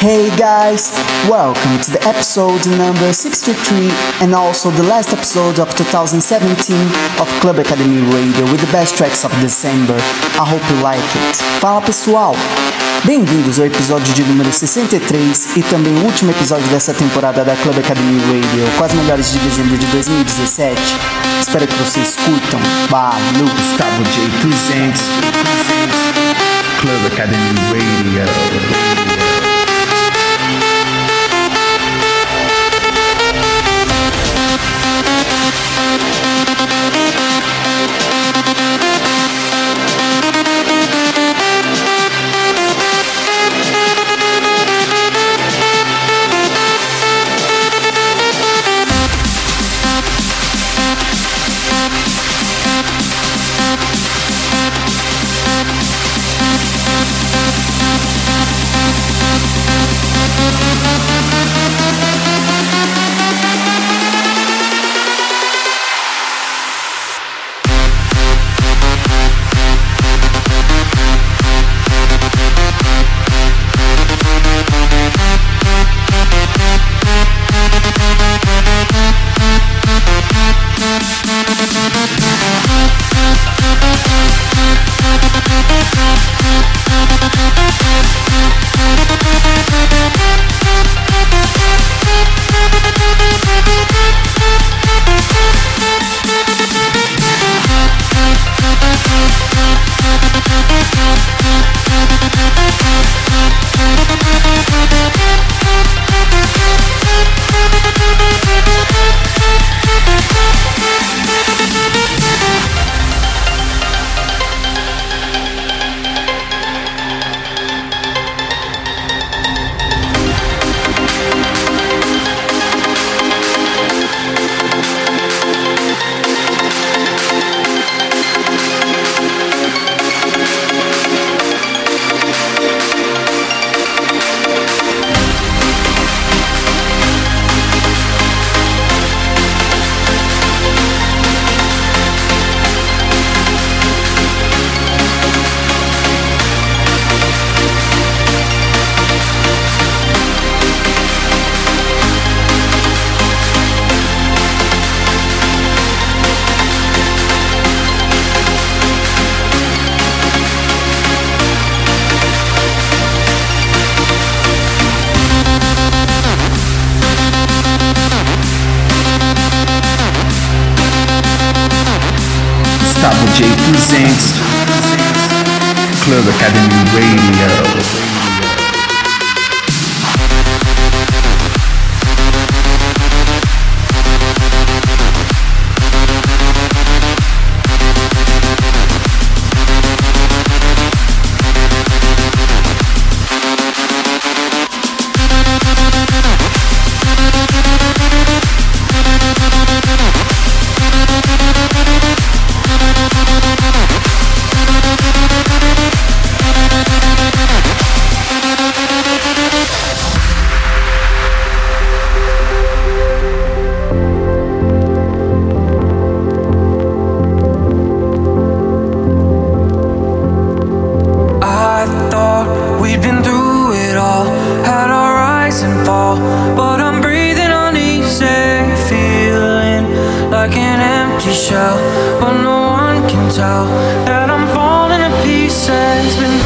Hey guys, welcome to the episode number 63 and also the last episode of 2017 of Club Academy Radio with the best tracks of December. I hope you like it. Fala pessoal! Bem-vindos ao episódio de número 63 e também o último episódio dessa temporada da Club Academy Radio com as melhores de dezembro de 2017. Espero que vocês curtam. Valeu! Gustavo J presents Club Academy Radio. but no one can tell that I'm falling to pieces.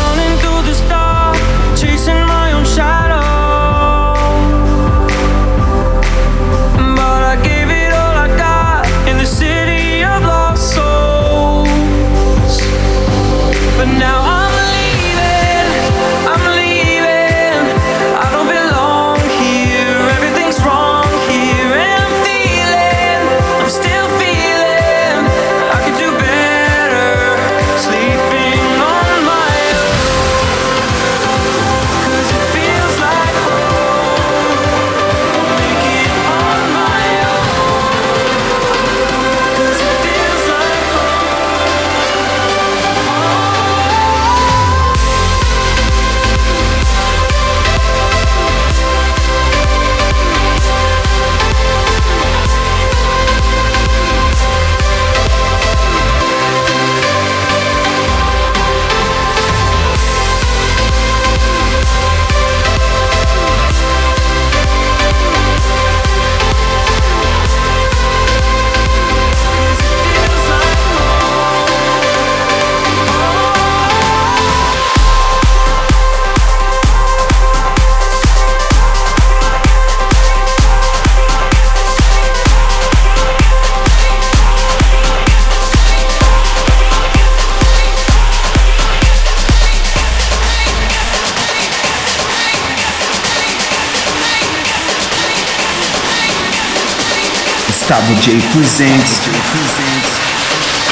Gustavo J presents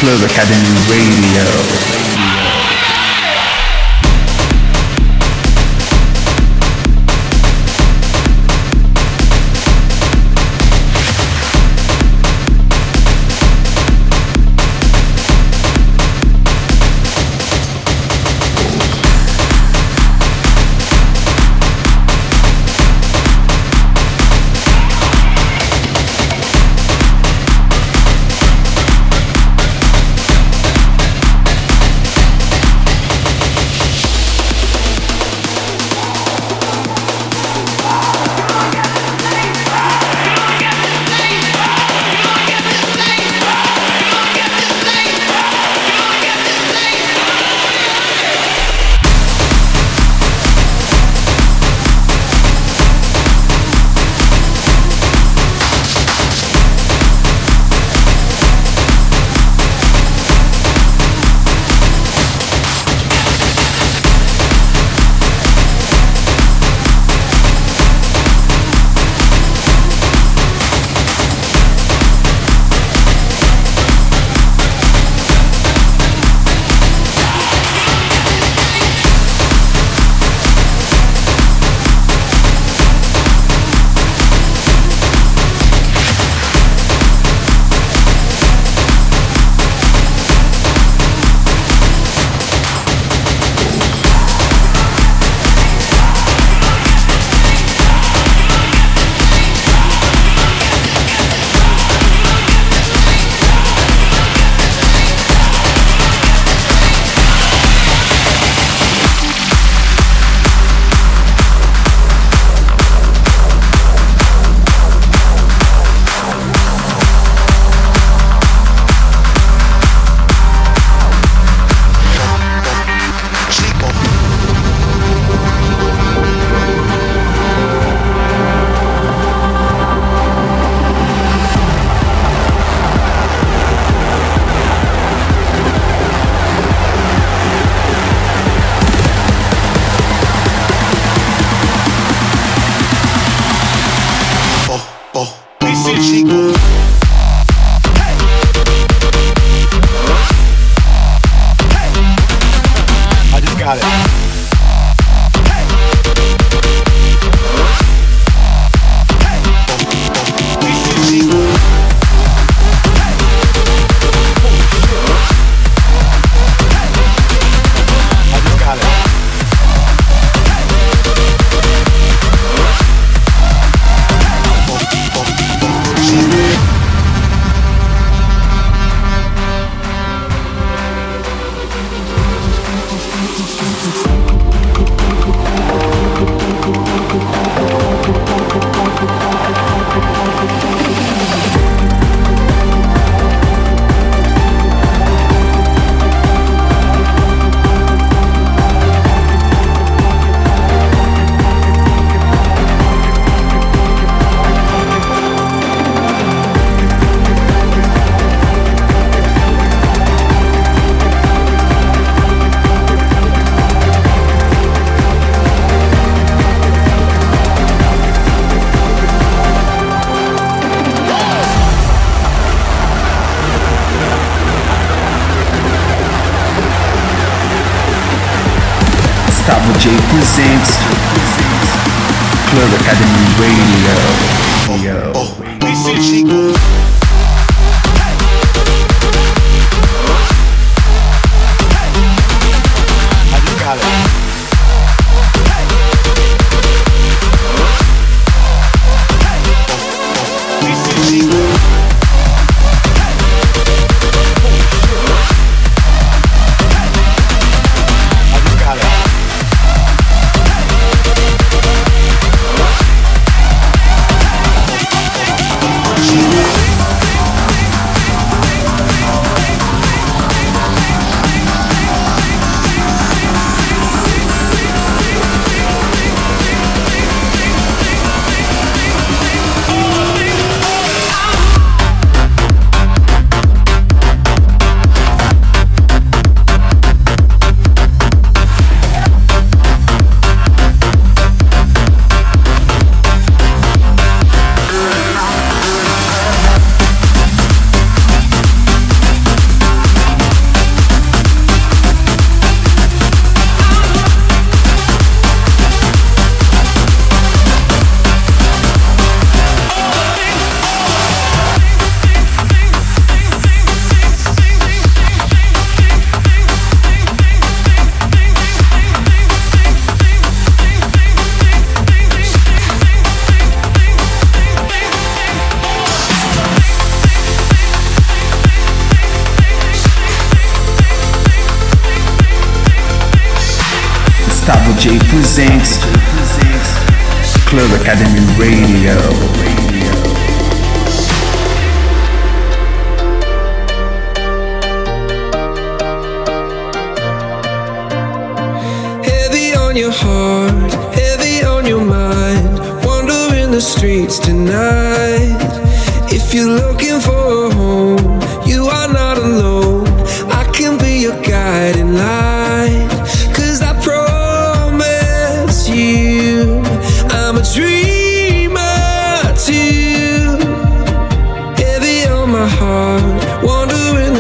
Club Academy Radio.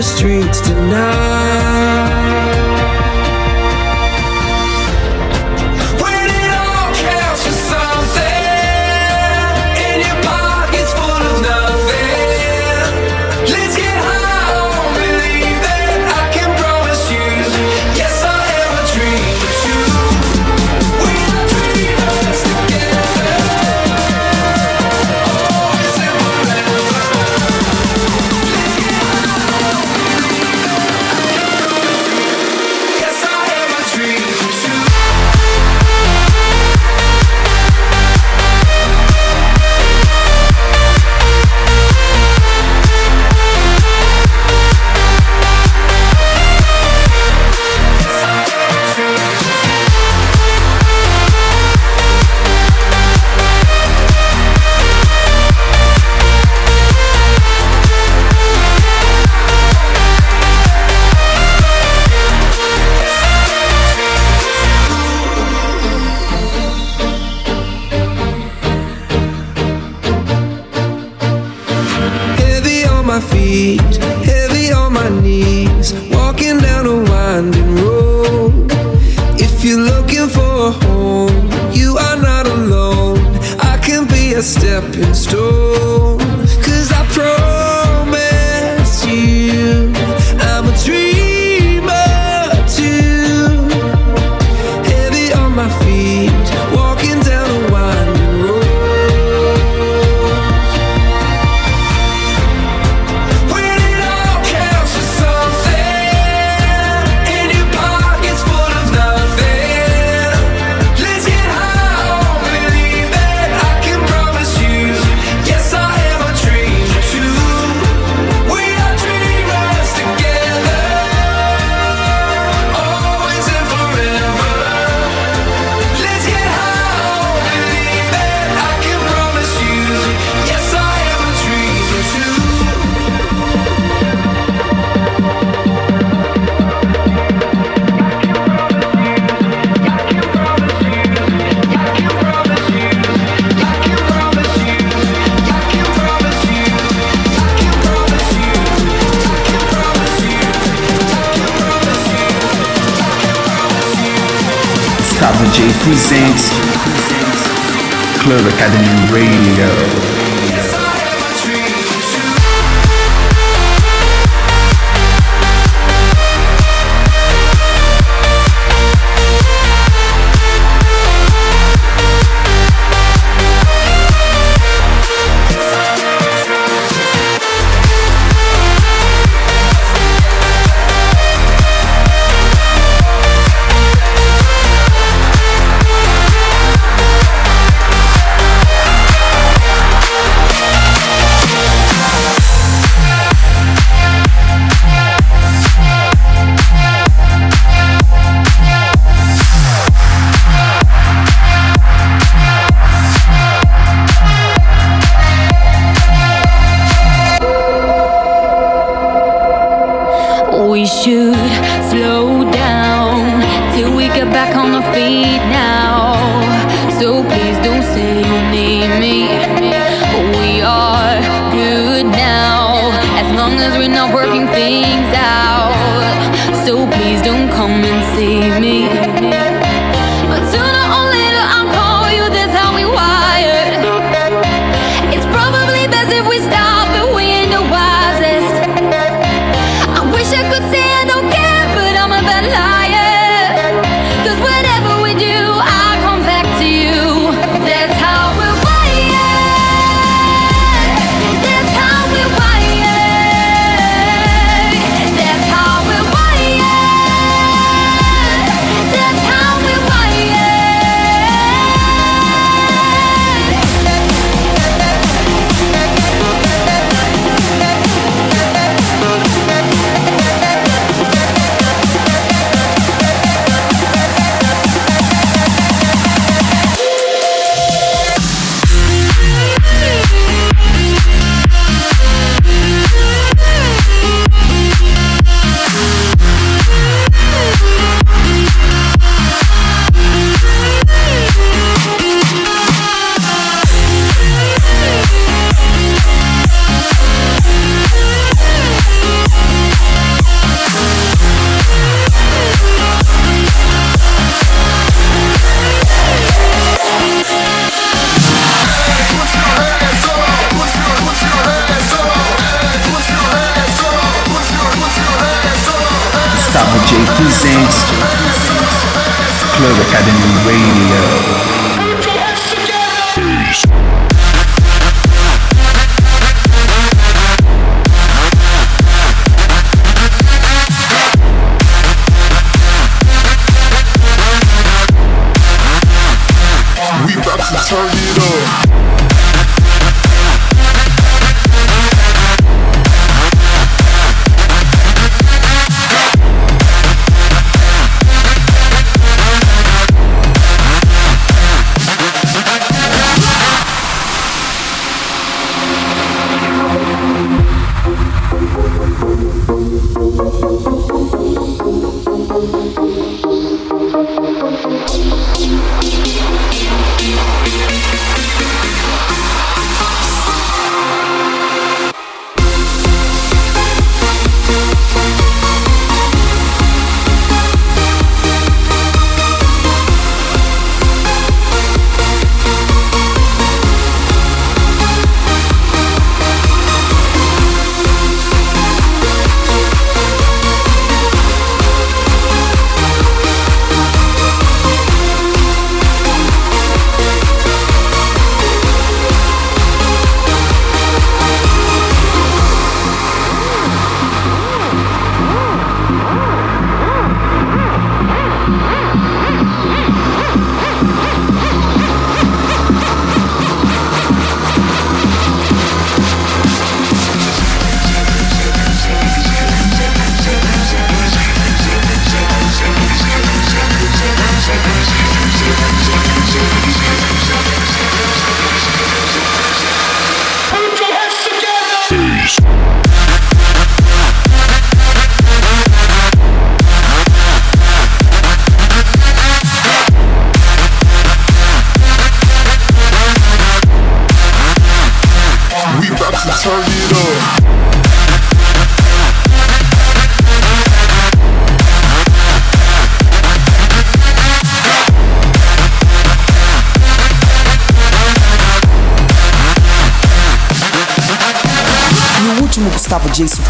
Streets tonight.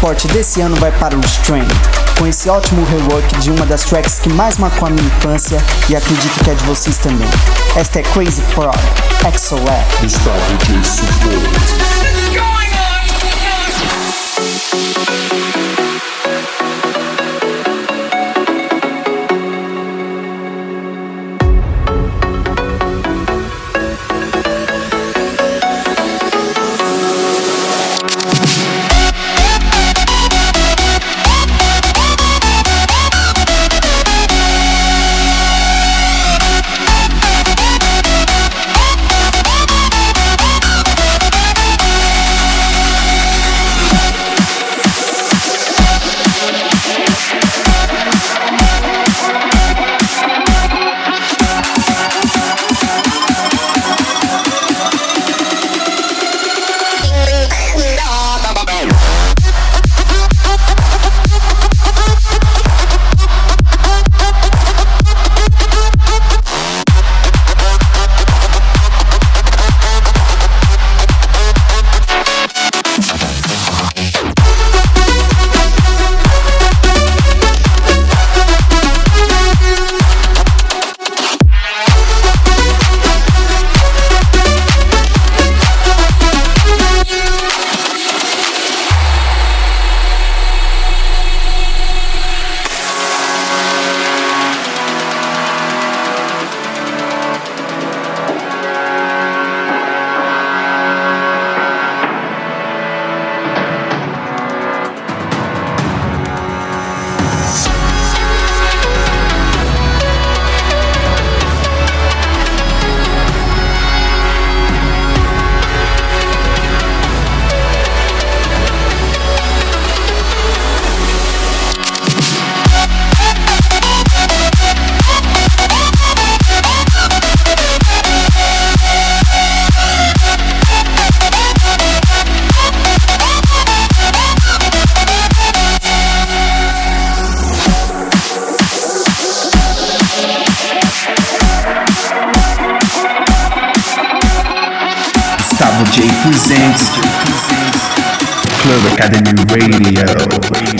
Suporte desse ano vai para o Strain, com esse ótimo rework de uma das tracks que mais marcou a minha infância e acredito que é de vocês também. Esta é Crazy Frog, XOF. Gustavo J. Academy Radio.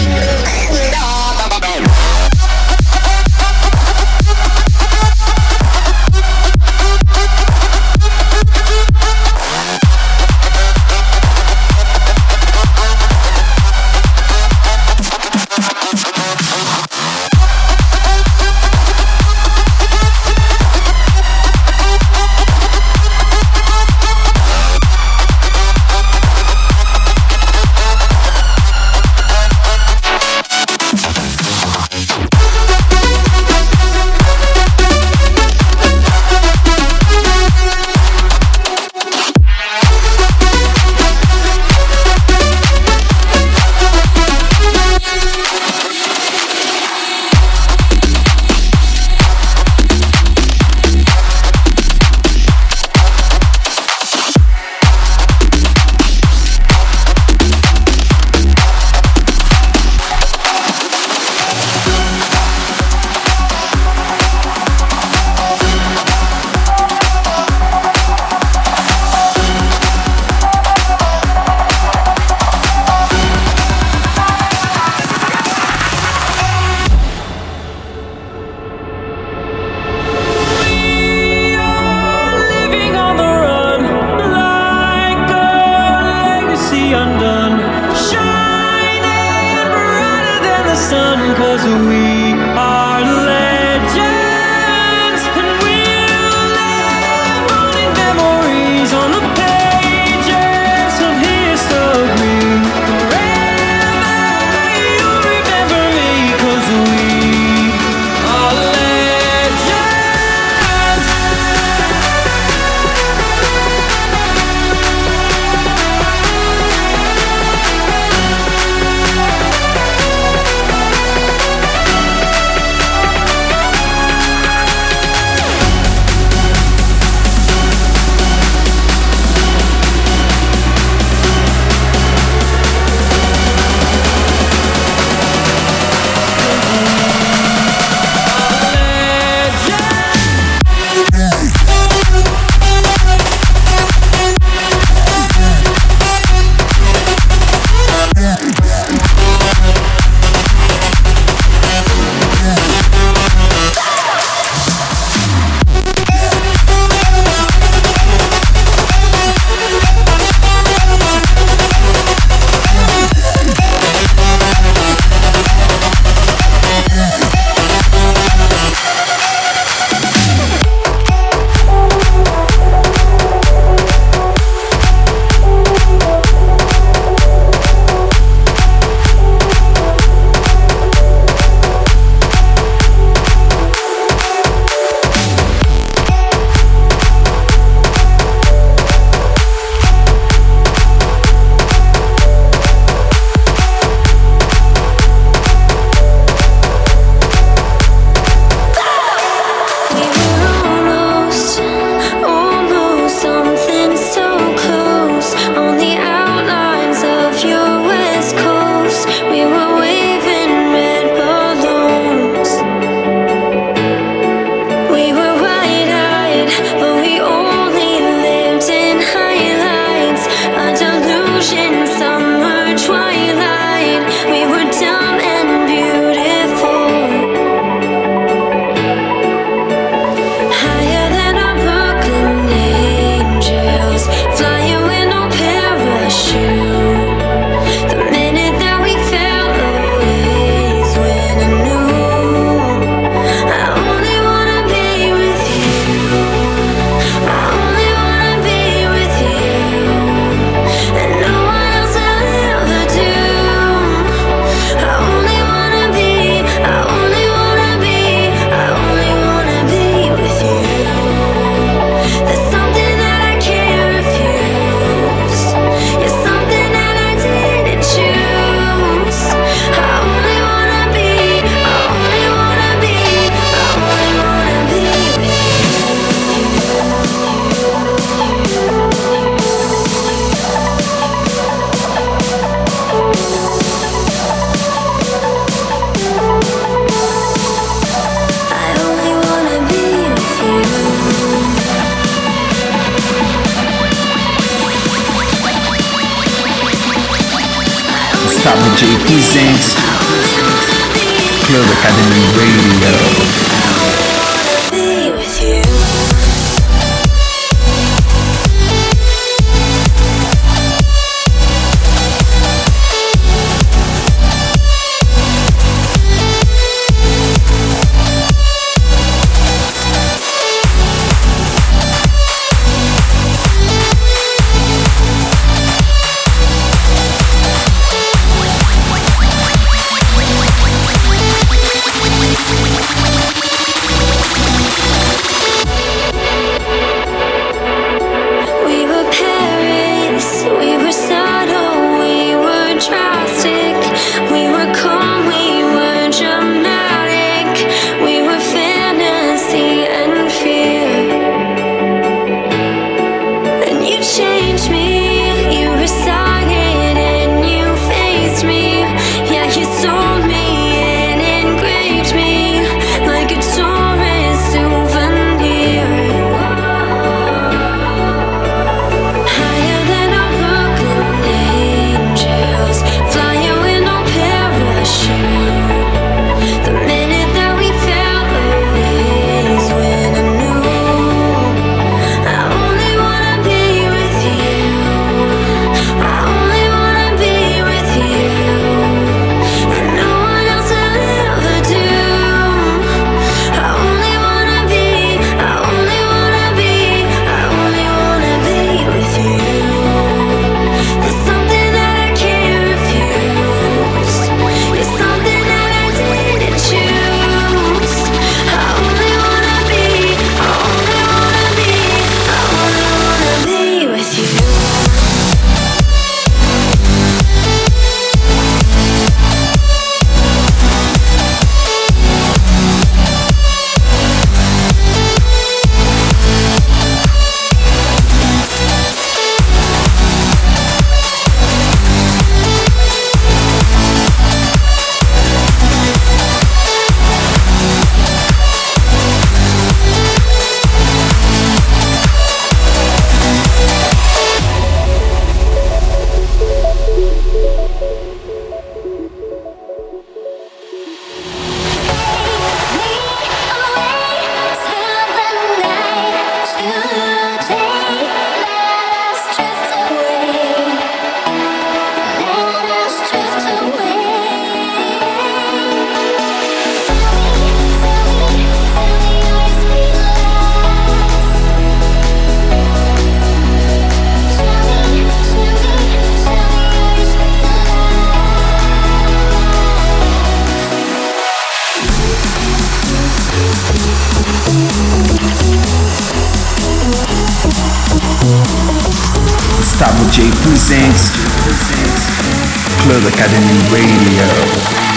Academy Radio.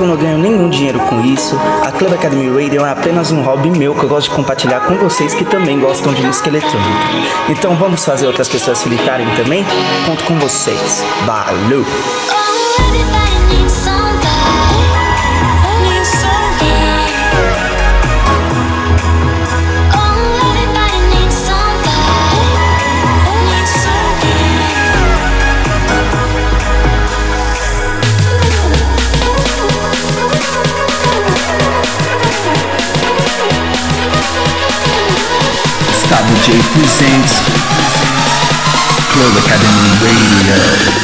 Que eu não ganho nenhum dinheiro com isso, a Club Academy Radio é apenas um hobby meu que eu gosto de compartilhar com vocês que também gostam de música eletrônica. Então vamos fazer outras pessoas ficarem também? Conto com vocês. Valeu! Gustavo J presents Club Academy Radio.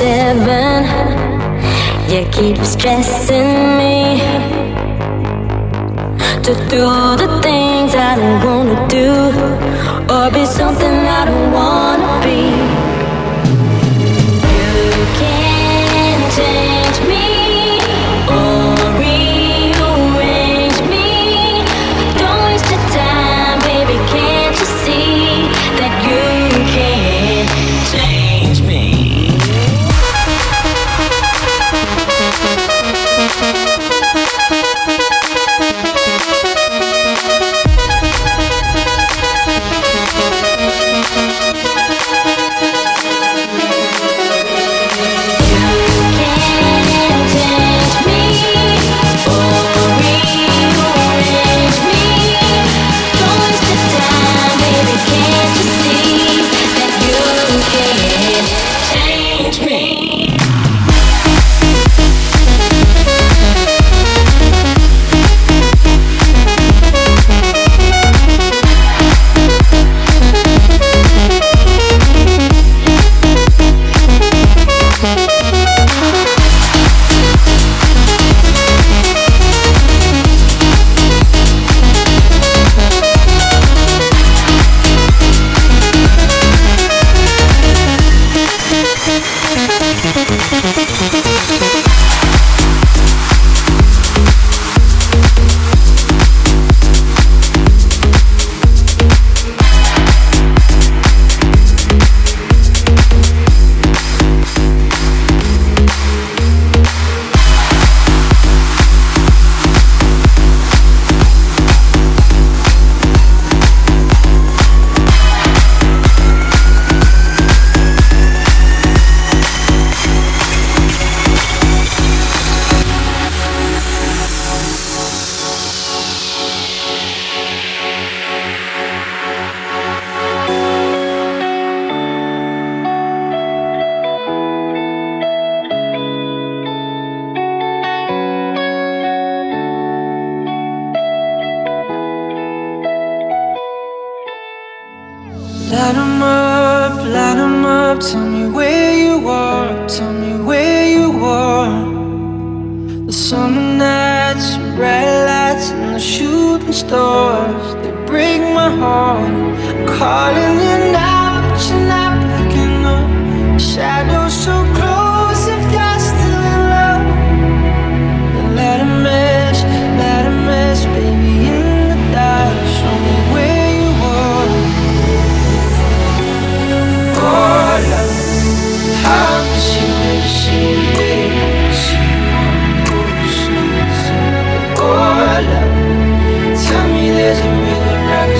Seven, you keep stressing me to do the things I don't wanna do, or be something I don't wanna be.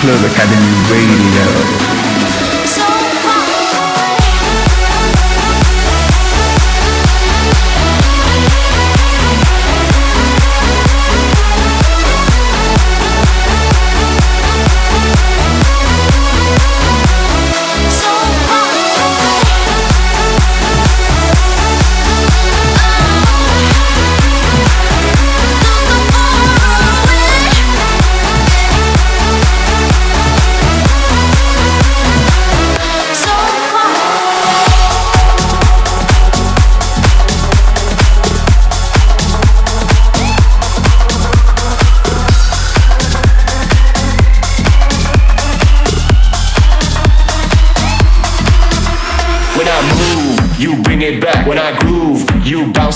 Club Academy Radio.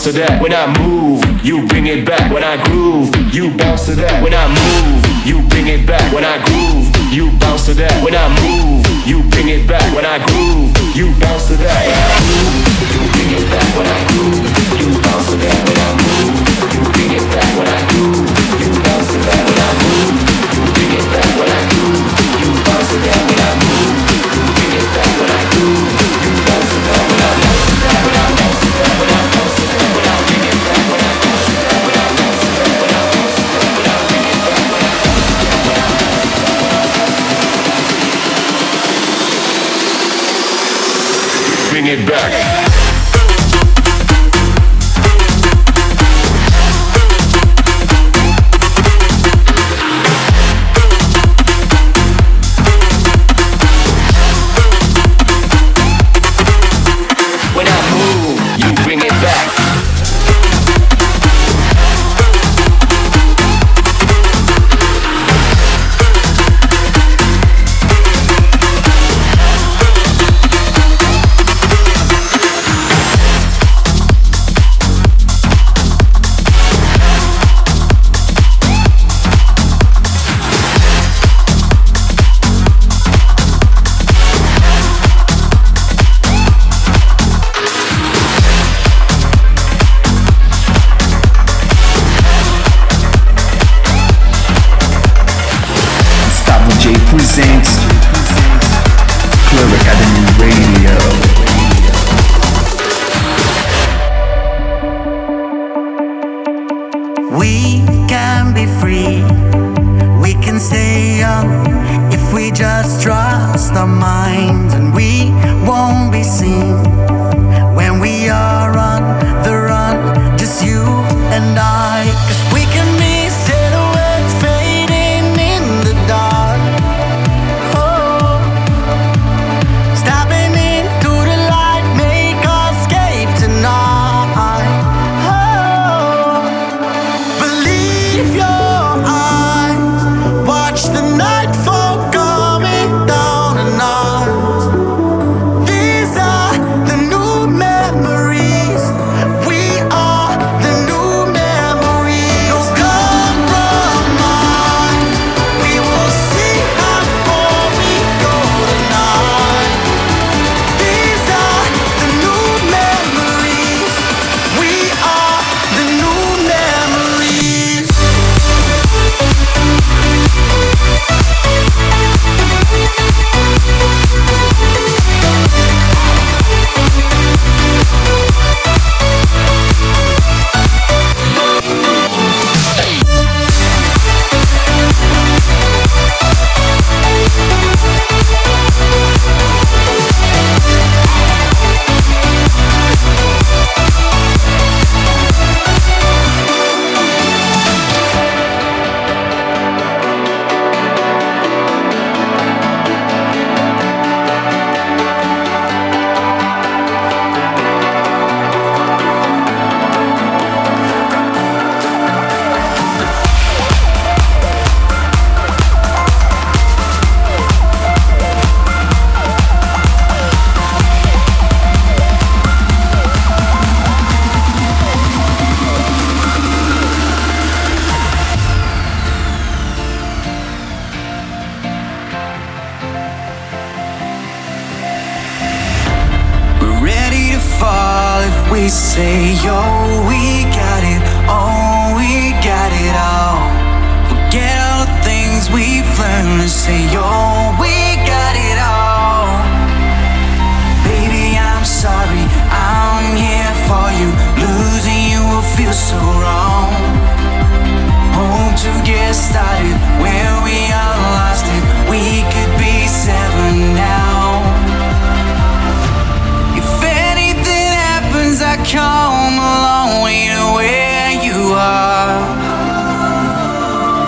You bounce to that. When I move, it back.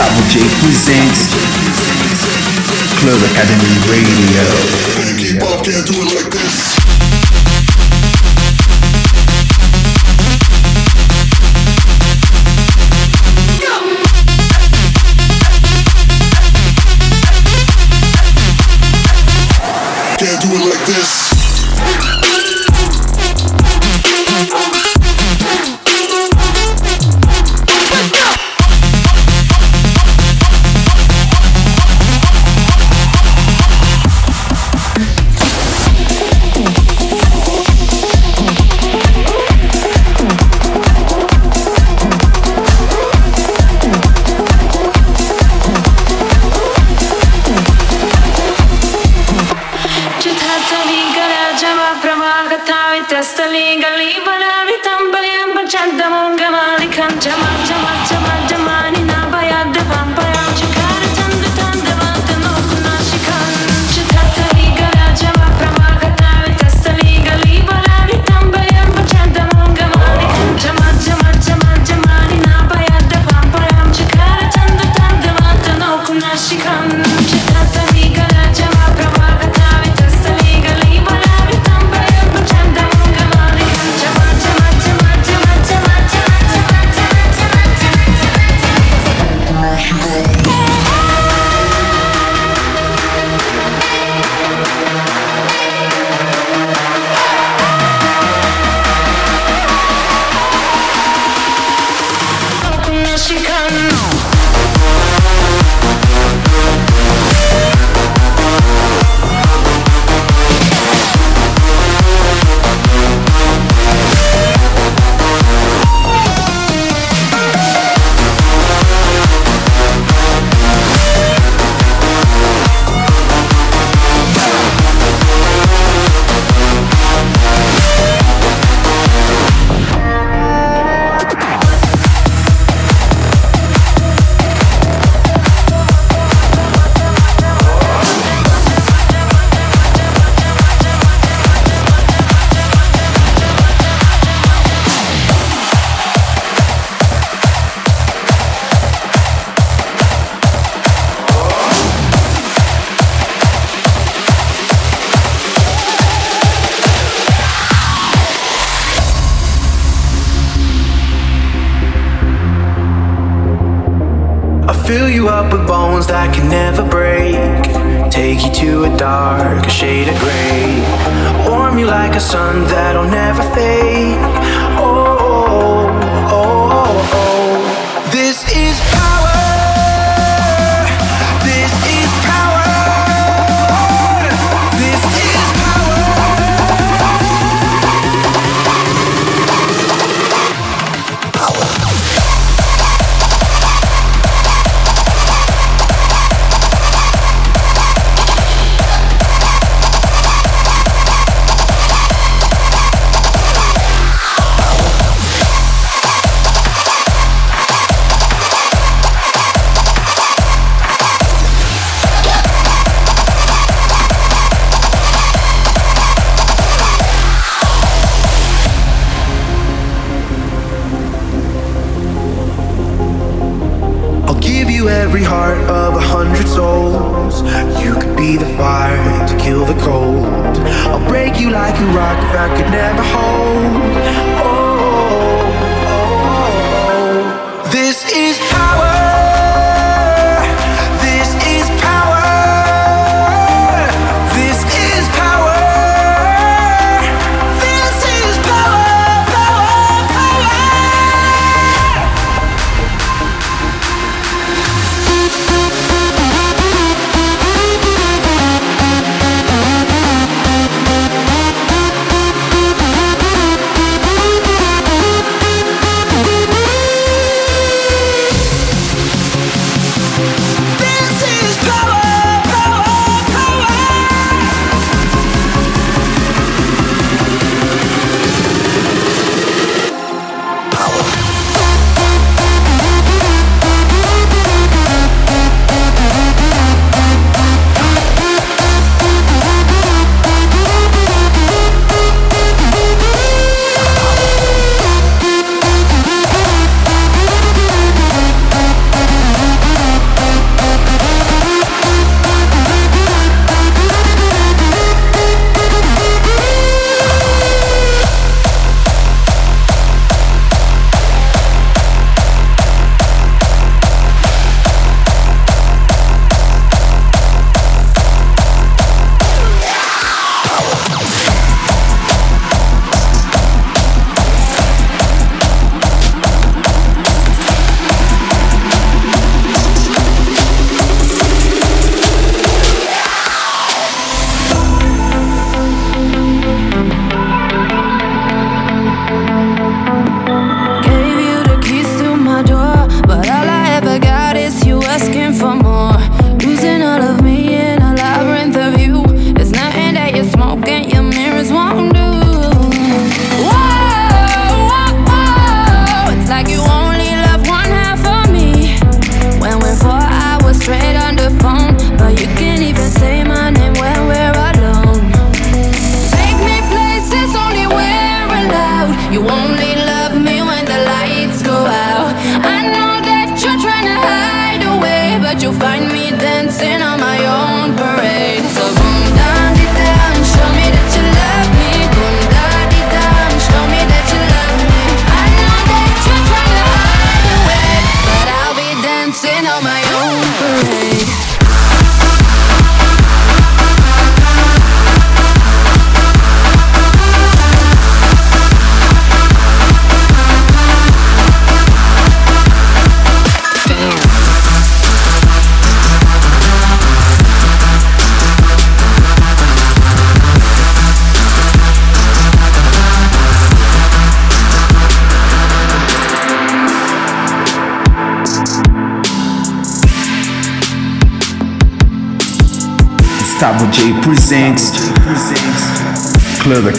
Tabo J presents Club Academy Radio. Can't do it like this.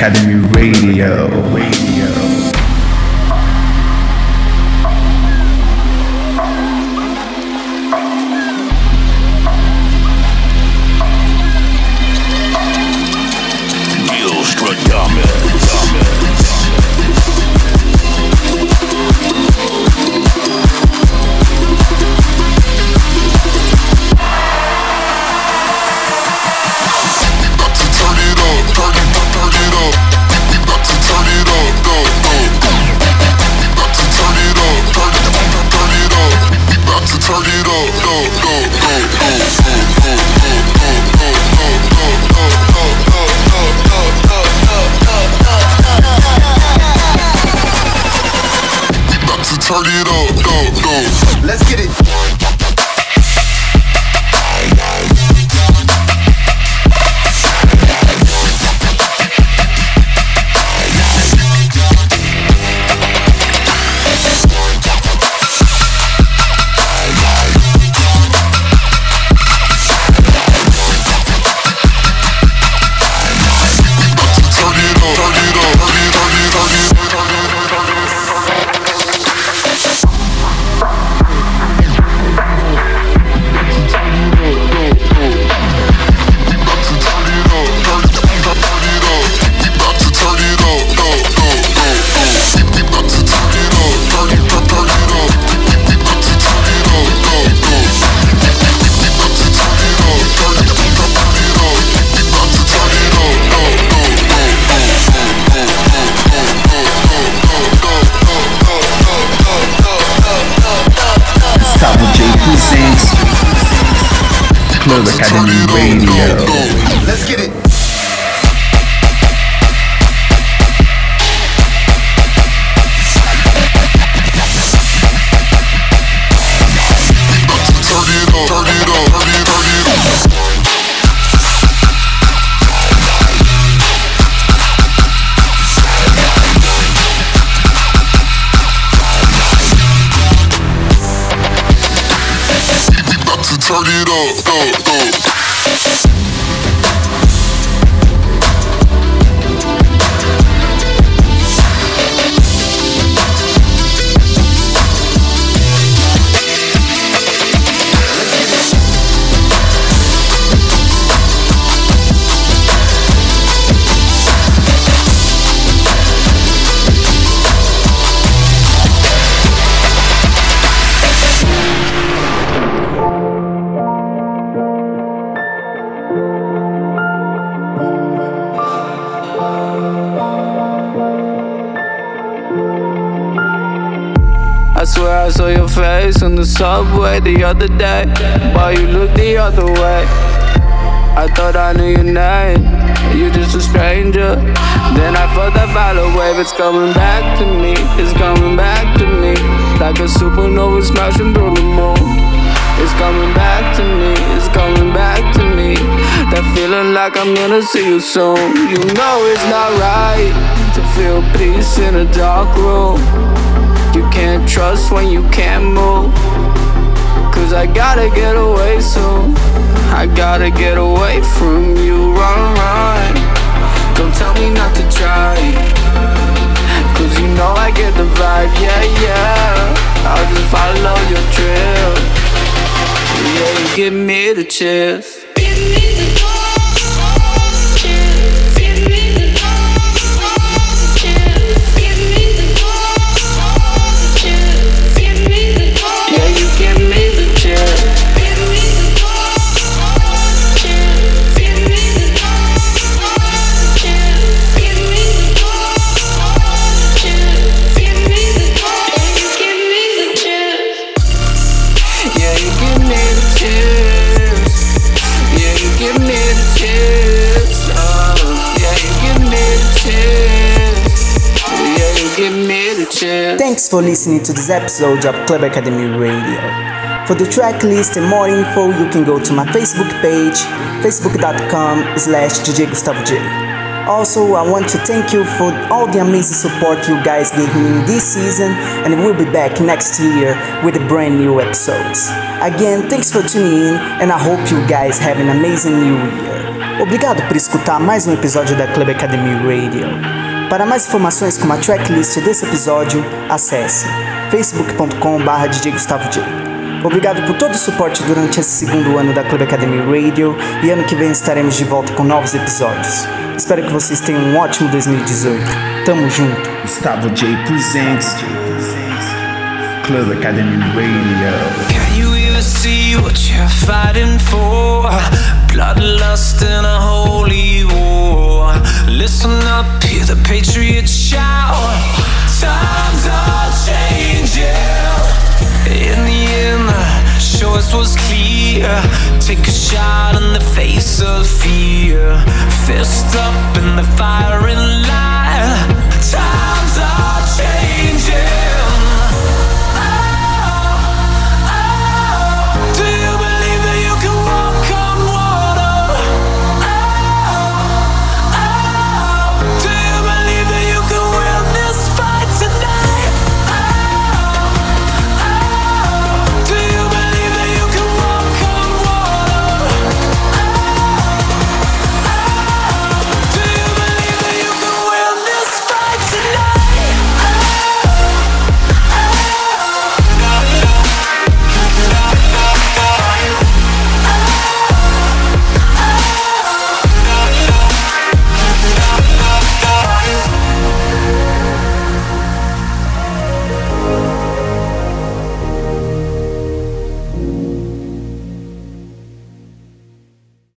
Academy Radio. Turn it up, up, up. Let's get it. Academy Radio. Subway the other day, but you looked the other way. I thought I knew your name, you just a stranger. Then I felt that violet wave, it's coming back to me, it's coming back to me, like a supernova smashing through the moon. It's coming back to me, it's coming back to me. That feeling like I'm gonna see you soon. You know it's not right to feel peace in a dark room. You can't trust when you can't move. Cause I gotta get away soon. I gotta get away from you. Run, run. Don't tell me not to try. Cause you know I get the vibe. Yeah, yeah. I'll just follow your trail. Yeah, you give me the chills. For listening to this episode of Club Academy Radio. For the track list and more info, you can go to my Facebook page, facebook.com slash J. Also, I want to thank you for all the amazing support you guys gave me this season, and we'll be back next year with brand new episodes. Again, thanks for tuning in, and I hope you guys have an amazing new year. Obrigado por escutar mais um episódio da Club Academy Radio. Para mais informações como a tracklist desse episódio, acesse facebook.com.br DJ Gustavo J. Obrigado por todo o suporte durante esse segundo ano da Club Academy Radio e ano que vem estaremos de volta com novos episódios. Espero que vocês tenham um ótimo 2018. Tamo junto! Gustavo J presents Club Academy Radio. Can you even see what you're fighting for? Bloodlust in a holy war. Listen up, hear the patriots shout. Times are changing. In the end, the choice was clear. Take a shot in the face of fear. Fist up in the firing line. Times are changing.